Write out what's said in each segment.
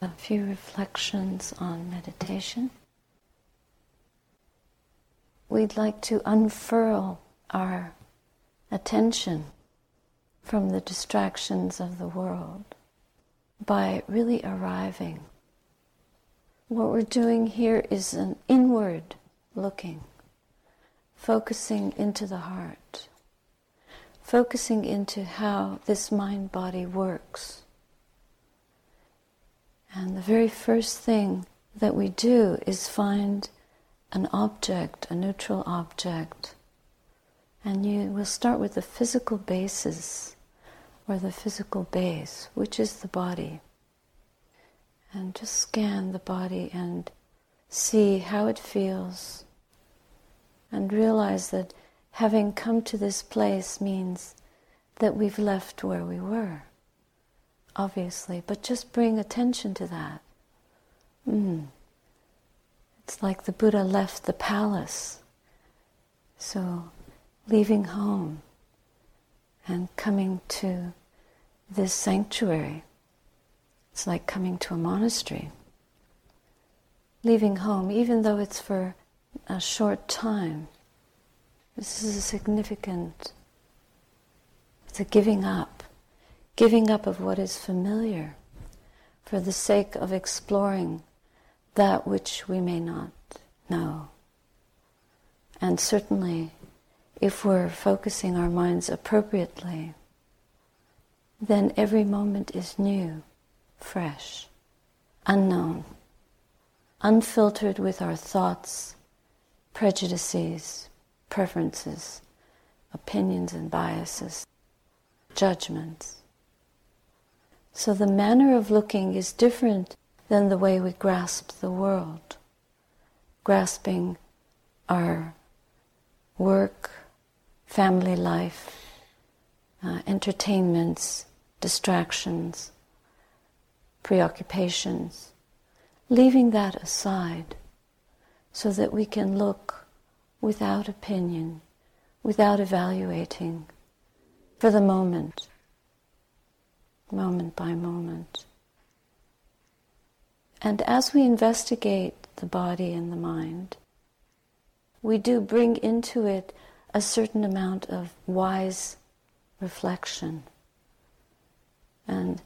a few reflections on meditation. We'd like to unfurl our attention from the distractions of the world by really arriving. What we're doing here is an inward looking, focusing into the heart, focusing into how this mind body works and the very first thing that we do is find an object, a neutral object. And you will start with the physical basis or the physical base, which is the body. And just scan the body and see how it feels. And realize that having come to this place means that we've left where we were obviously, but just bring attention to that. Mm. It's like the Buddha left the palace. So, leaving home and coming to this sanctuary, it's like coming to a monastery. Leaving home, even though it's for a short time, this is a significant, it's a giving up giving up of what is familiar for the sake of exploring that which we may not know. And certainly, if we're focusing our minds appropriately, then every moment is new, fresh, unknown, unfiltered with our thoughts, prejudices, preferences, opinions and biases, judgments. So the manner of looking is different than the way we grasp the world, grasping our work, family life, uh, entertainments, distractions, preoccupations, leaving that aside so that we can look without opinion, without evaluating, for the moment moment by moment. And as we investigate the body and the mind, we do bring into it a certain amount of wise reflection. And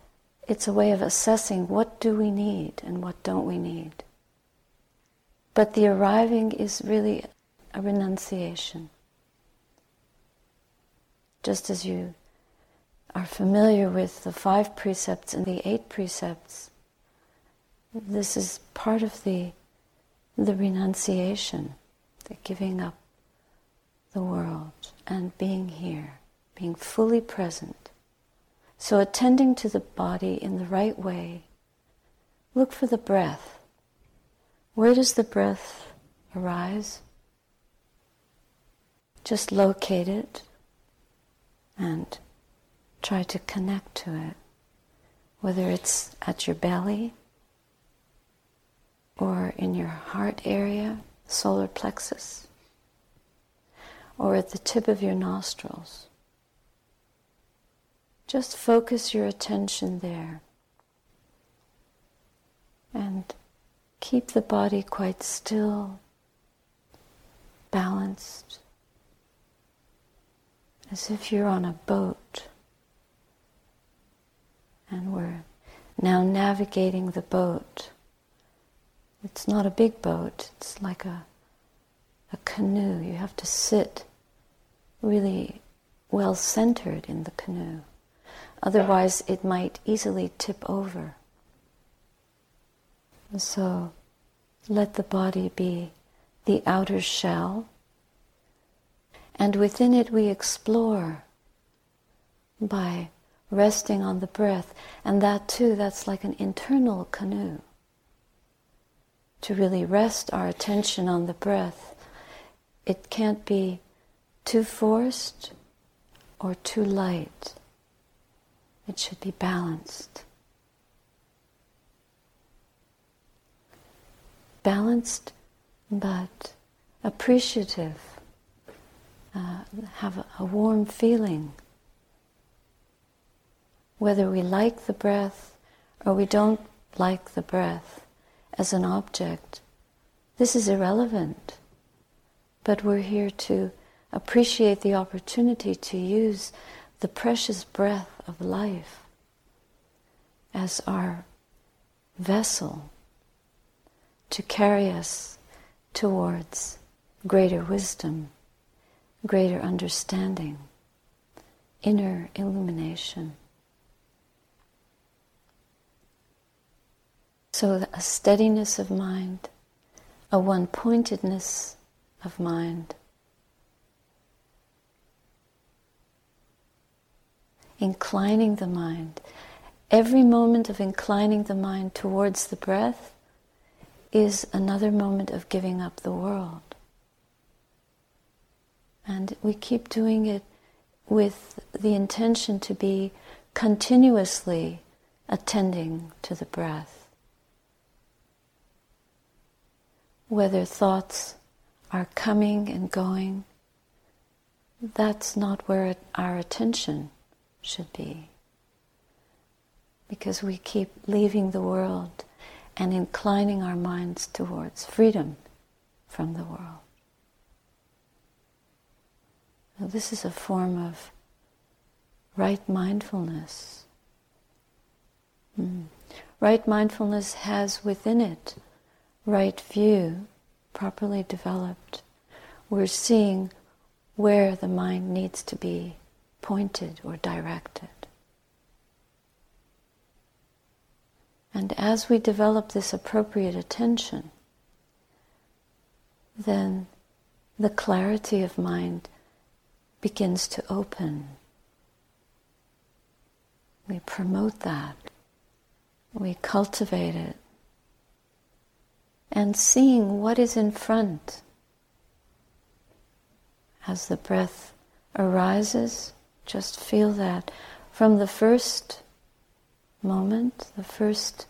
it's a way of assessing what do we need and what don't we need. But the arriving is really a renunciation. Just as you are familiar with the five precepts and the eight precepts, this is part of the, the renunciation, the giving up the world and being here, being fully present. So, attending to the body in the right way, look for the breath. Where does the breath arise? Just locate it and try to connect to it, whether it's at your belly or in your heart area, solar plexus, or at the tip of your nostrils. Just focus your attention there and keep the body quite still, balanced, as if you're on a boat and we're now navigating the boat. It's not a big boat, it's like a, a canoe. You have to sit really well centered in the canoe. Otherwise, it might easily tip over. So, let the body be the outer shell, and within it we explore by resting on the breath. And that too, that's like an internal canoe. To really rest our attention on the breath, it can't be too forced or too light. It should be balanced. Balanced but appreciative, uh, have a, a warm feeling whether we like the breath or we don't like the breath, as an object, this is irrelevant. But we're here to appreciate the opportunity to use the precious breath of life as our vessel to carry us towards greater wisdom, greater understanding, inner illumination. So, a steadiness of mind, a one pointedness of mind. Inclining the mind. Every moment of inclining the mind towards the breath is another moment of giving up the world. And we keep doing it with the intention to be continuously attending to the breath. Whether thoughts are coming and going, that's not where our attention should be. Because we keep leaving the world and inclining our minds towards freedom from the world. Now, this is a form of right mindfulness. Mm. Right mindfulness has within it right view, properly developed. We're seeing where the mind needs to be pointed or directed. And as we develop this appropriate attention, then the clarity of mind begins to open. We promote that. We cultivate it. And seeing what is in front as the breath arises, just feel that from the first moment, the first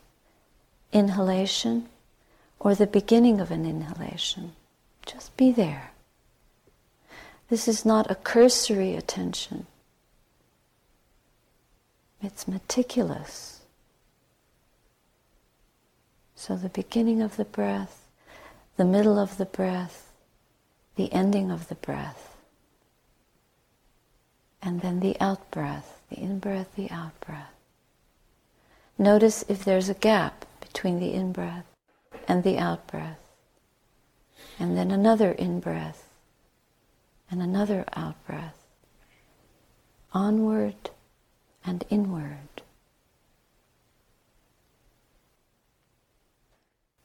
inhalation, or the beginning of an inhalation, just be there. This is not a cursory attention. It's meticulous. So the beginning of the breath, the middle of the breath, the ending of the breath, and then the out breath, the in breath, the out breath. Notice if there's a gap between the in breath and the out breath, and then another in breath and another out breath. Onward and inward.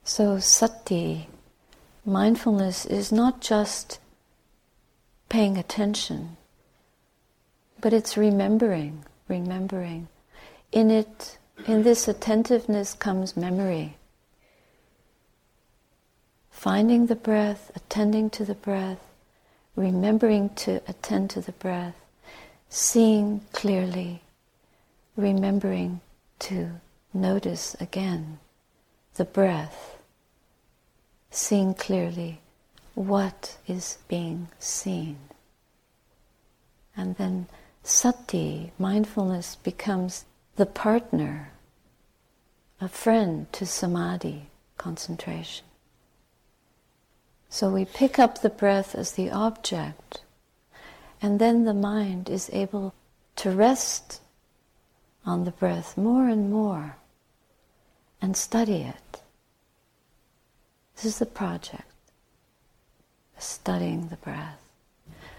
So, sati, mindfulness, is not just paying attention, but it's remembering, remembering. In it, in this attentiveness comes memory. Finding the breath, attending to the breath, remembering to attend to the breath, seeing clearly, remembering to notice again the breath, seeing clearly what is being seen. And then sati, mindfulness, becomes the partner, a friend to samadhi, concentration. So we pick up the breath as the object, and then the mind is able to rest on the breath more and more and study it. This is the project studying the breath,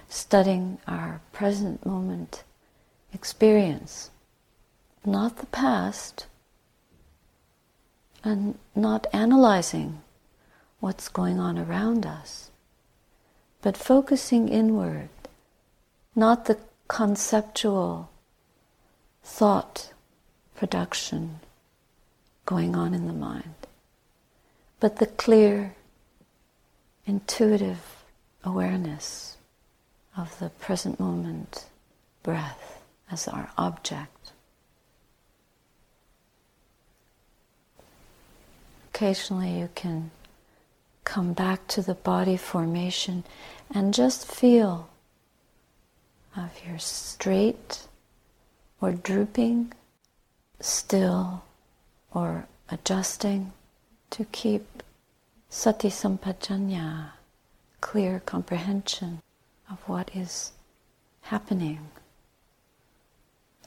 studying our present moment experience, not the past, and not analyzing what's going on around us, but focusing inward, not the conceptual thought production going on in the mind, but the clear, intuitive awareness of the present moment breath as our object. Occasionally you can come back to the body formation and just feel if you're straight or drooping, still or adjusting to keep sati sampajanya, clear comprehension of what is happening,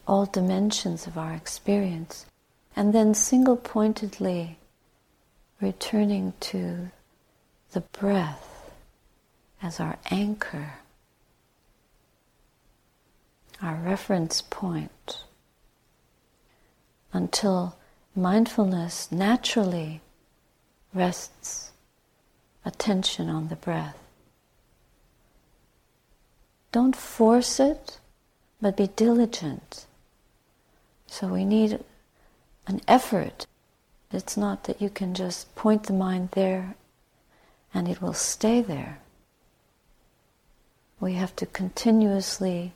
all dimensions of our experience, and then single pointedly returning to the breath as our anchor, our reference point, until mindfulness naturally rests attention on the breath. Don't force it, but be diligent. So we need an effort. It's not that you can just point the mind there and it will stay there. We have to continuously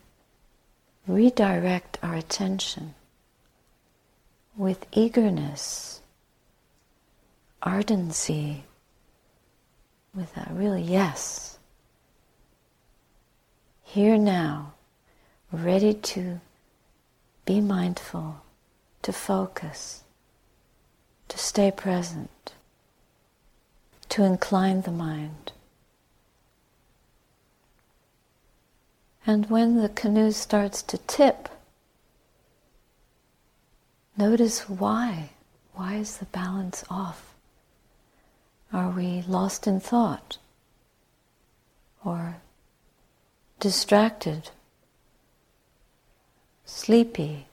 redirect our attention with eagerness, ardency, with a real yes. Here now, ready to be mindful, to focus, to stay present, to incline the mind. And when the canoe starts to tip, Notice why. Why is the balance off? Are we lost in thought? Or distracted? Sleepy?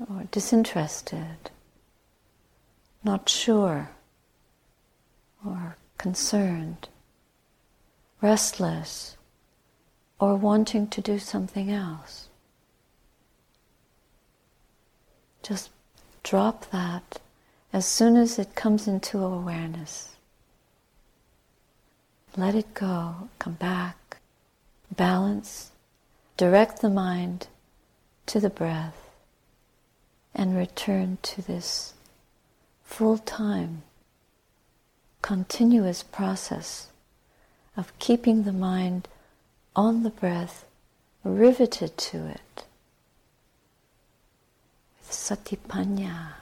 Or disinterested? Not sure? Or concerned? Restless? Or wanting to do something else? Just drop that as soon as it comes into awareness. Let it go, come back, balance, direct the mind to the breath, and return to this full time, continuous process of keeping the mind on the breath, riveted to it with satipanya.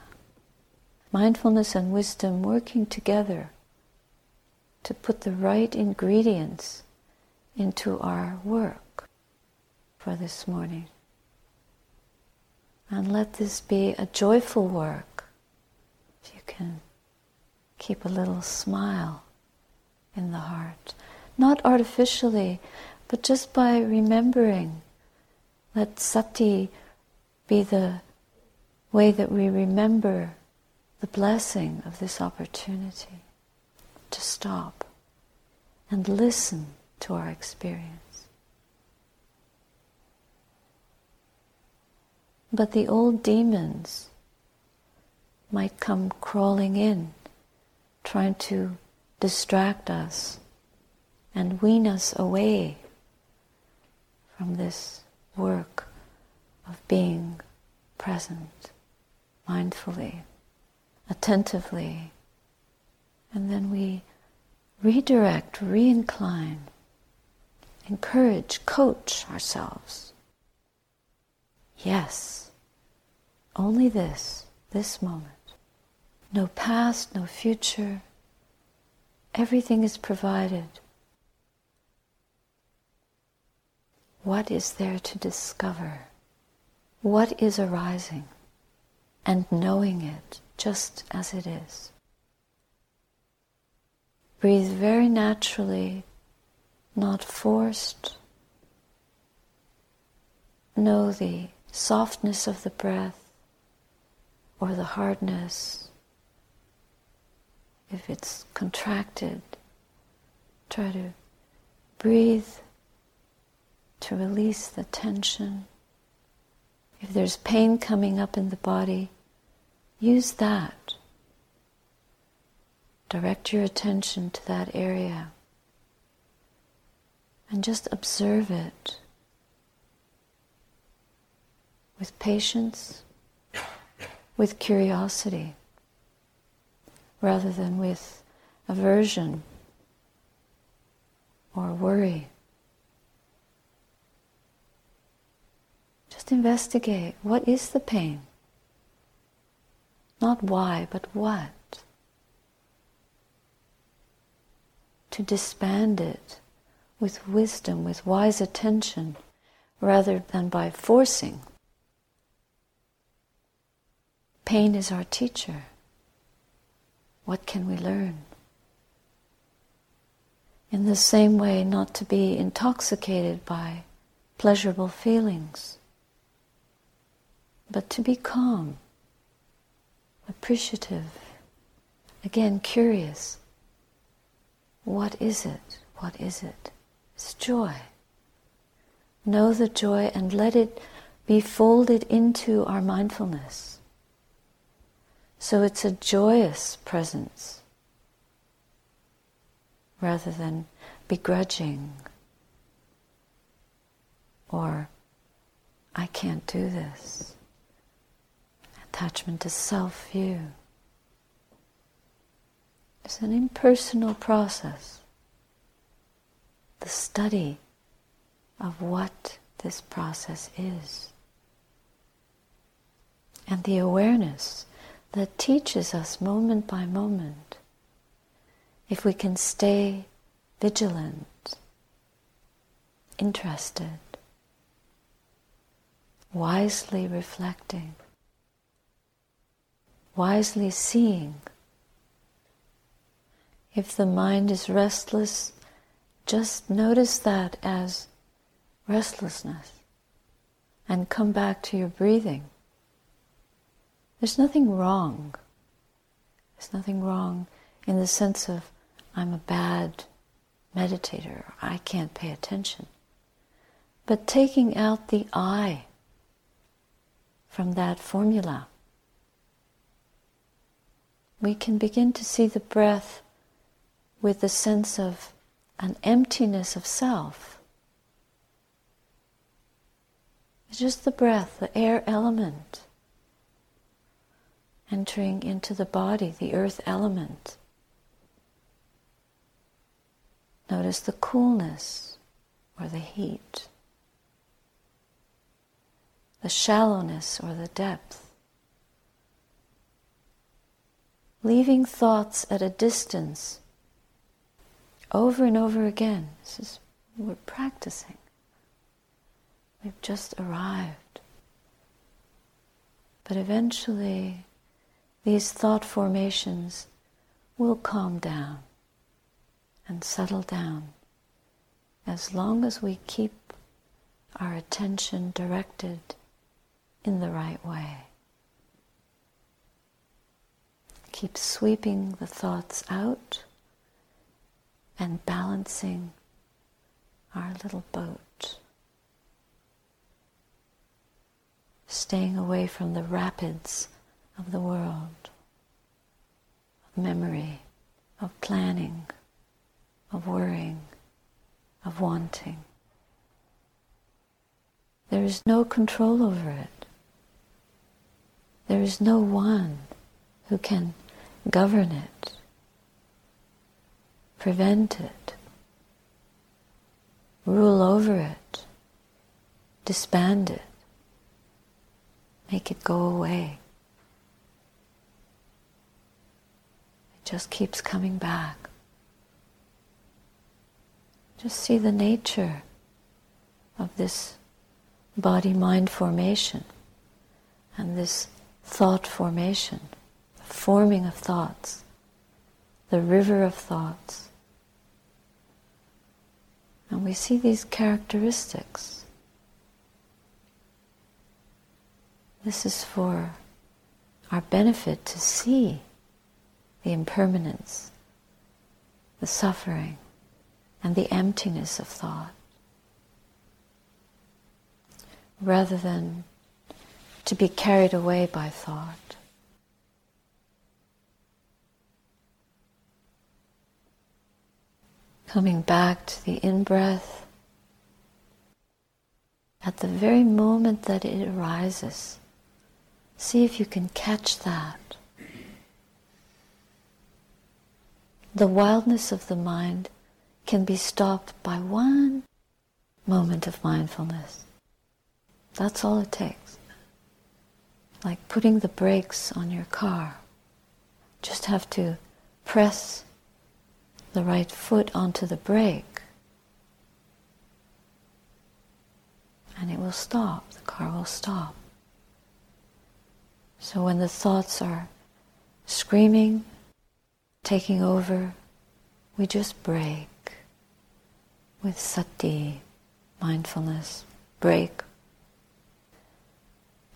Mindfulness and wisdom working together to put the right ingredients into our work for this morning. And let this be a joyful work. If you can keep a little smile in the heart, not artificially, but just by remembering. Let sati be the way that we remember the blessing of this opportunity to stop and listen to our experience. But the old demons might come crawling in, trying to distract us and wean us away from this work of being present mindfully, attentively, and then we redirect, re incline, encourage, coach ourselves. Yes, only this, this moment. No past, no future. Everything is provided. What is there to discover? What is arising? and knowing it just as it is. Breathe very naturally, not forced. Know the softness of the breath or the hardness. If it's contracted, try to breathe to release the tension. If there's pain coming up in the body, use that. Direct your attention to that area and just observe it with patience, with curiosity, rather than with aversion or worry. Just investigate what is the pain? Not why, but what. To disband it with wisdom, with wise attention, rather than by forcing. Pain is our teacher. What can we learn? In the same way, not to be intoxicated by pleasurable feelings, but to be calm, appreciative, again curious. What is it? What is it? It's joy. Know the joy and let it be folded into our mindfulness. So it's a joyous presence rather than begrudging or I can't do this. Attachment to self view. It's an impersonal process. The study of what this process is. And the awareness that teaches us moment by moment. If we can stay vigilant, interested, wisely reflecting, wisely seeing. If the mind is restless, just notice that as restlessness and come back to your breathing. There's nothing wrong. There's nothing wrong in the sense of I'm a bad meditator, I can't pay attention. But taking out the I from that formula, we can begin to see the breath with the sense of an emptiness of self. It's just the breath, the air element entering into the body, the earth element. Notice the coolness or the heat, the shallowness or the depth. Leaving thoughts at a distance over and over again. This is we're practicing. We've just arrived. But eventually these thought formations will calm down and settle down as long as we keep our attention directed in the right way. Keep sweeping the thoughts out and balancing our little boat. Staying away from the rapids of the world, of memory, of planning, of worrying, of wanting. There is no control over it. There is no one who can govern it, prevent it, rule over it, disband it, make it go away. It just keeps coming back. Just see the nature of this body mind formation and this thought formation, forming of thoughts, the river of thoughts. And we see these characteristics. This is for our benefit to see the impermanence, the suffering, and the emptiness of thought, rather than to be carried away by thought. Coming back to the in breath, at the very moment that it arises, see if you can catch that. the wildness of the mind can be stopped by one moment of mindfulness. That's all it takes. like putting the brakes on your car. Just have to press the right foot onto the brake and it will stop, the car will stop. So when the thoughts are screaming, taking over, we just brake with sati, mindfulness, brake,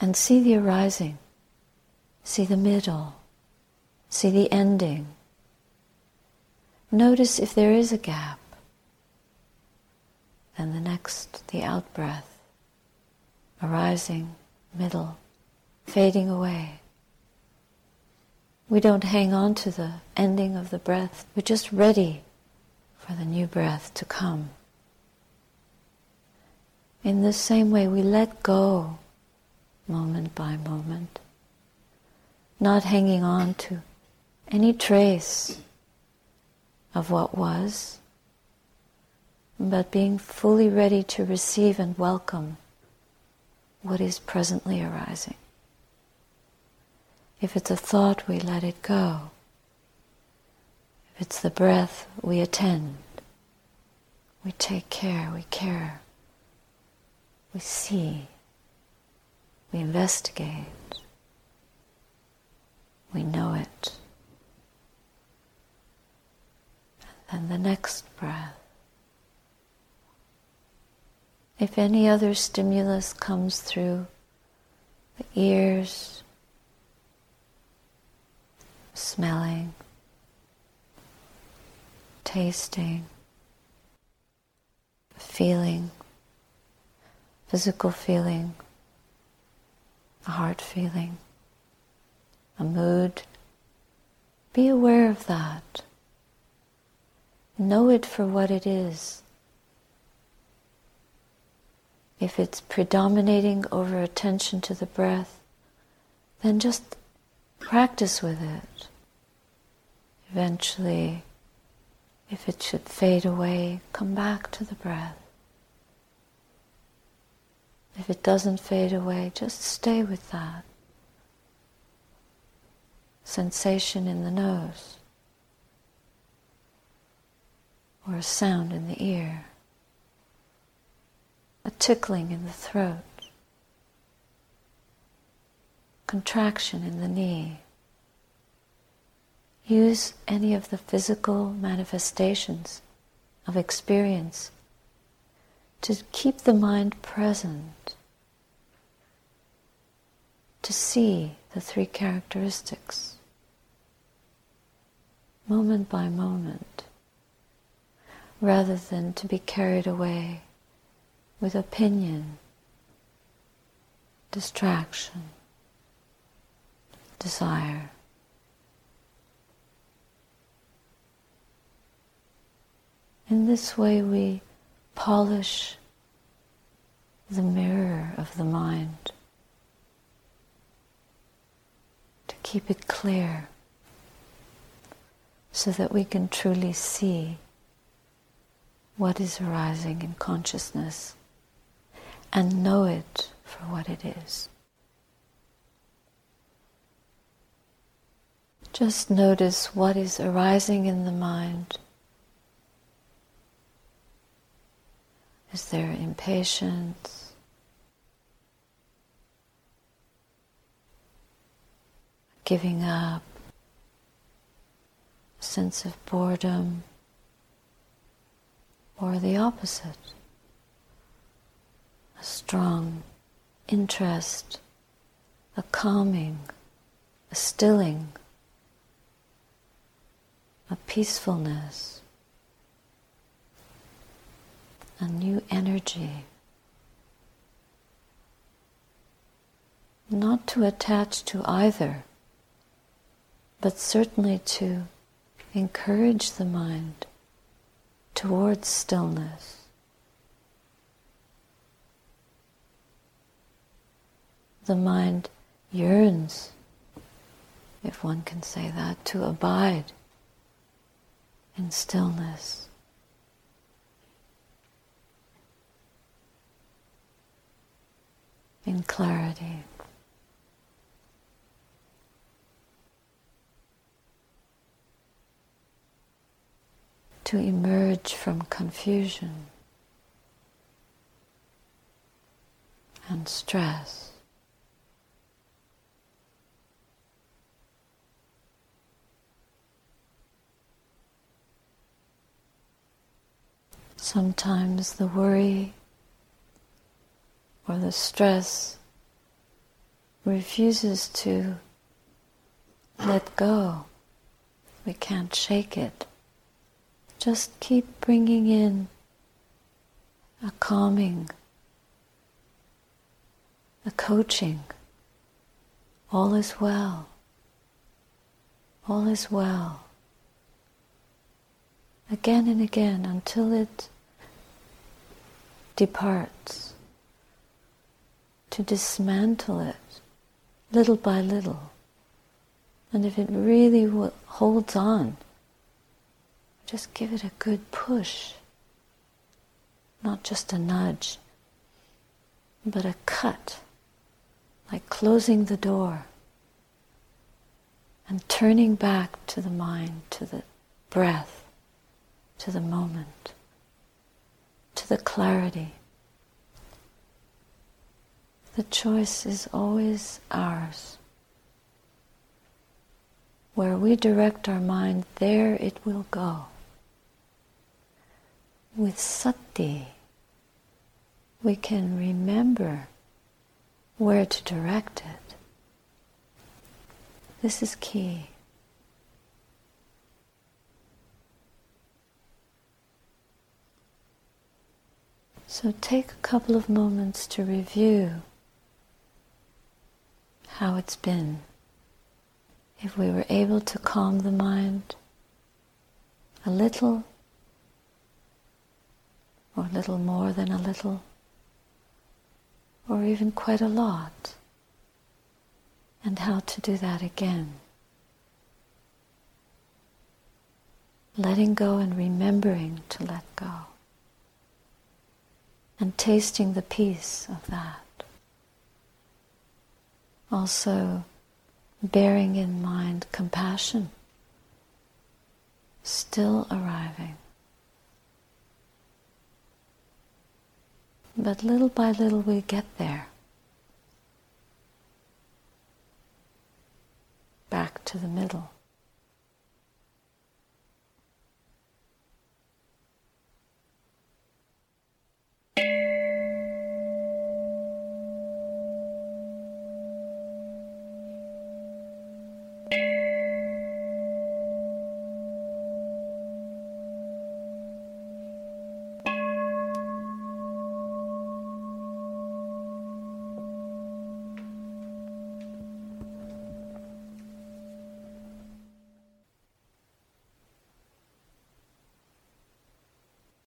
and see the arising, see the middle, see the ending. Notice if there is a gap. Then the next, the out breath, arising, middle, fading away. We don't hang on to the ending of the breath. We're just ready for the new breath to come. In the same way, we let go moment by moment, not hanging on to any trace of what was, but being fully ready to receive and welcome what is presently arising. If it's a thought, we let it go. If it's the breath, we attend. We take care, we care. We see. We investigate. We know it. And the next breath. If any other stimulus comes through the ears, smelling, tasting, feeling, physical feeling, a heart feeling, a mood, be aware of that. Know it for what it is. If it's predominating over attention to the breath, then just practice with it. Eventually, if it should fade away, come back to the breath. If it doesn't fade away, just stay with that. Sensation in the nose, or a sound in the ear, a tickling in the throat contraction in the knee. Use any of the physical manifestations of experience to keep the mind present, to see the three characteristics moment by moment, rather than to be carried away with opinion, distraction desire. In this way, we polish the mirror of the mind to keep it clear so that we can truly see what is arising in consciousness and know it for what it is. Just notice what is arising in the mind. Is there impatience? Giving up? Sense of boredom? Or the opposite? A strong interest, a calming, a stilling a peacefulness, a new energy. Not to attach to either, but certainly to encourage the mind towards stillness. The mind yearns, if one can say that, to abide in stillness. In clarity. To emerge from confusion and stress. Sometimes the worry or the stress refuses to let go. We can't shake it. Just keep bringing in a calming, a coaching. All is well. All is well. Again and again until it departs. To dismantle it little by little. And if it really holds on, just give it a good push. Not just a nudge, but a cut, like closing the door and turning back to the mind, to the breath, to the moment, to the clarity. The choice is always ours. Where we direct our mind, there it will go with sati, we can remember where to direct it. This is key. So take a couple of moments to review how it's been. If we were able to calm the mind a little or little more than a little, or even quite a lot, and how to do that again. Letting go and remembering to let go, and tasting the peace of that. Also, bearing in mind compassion, still arriving. But little by little we get there. Back to the middle.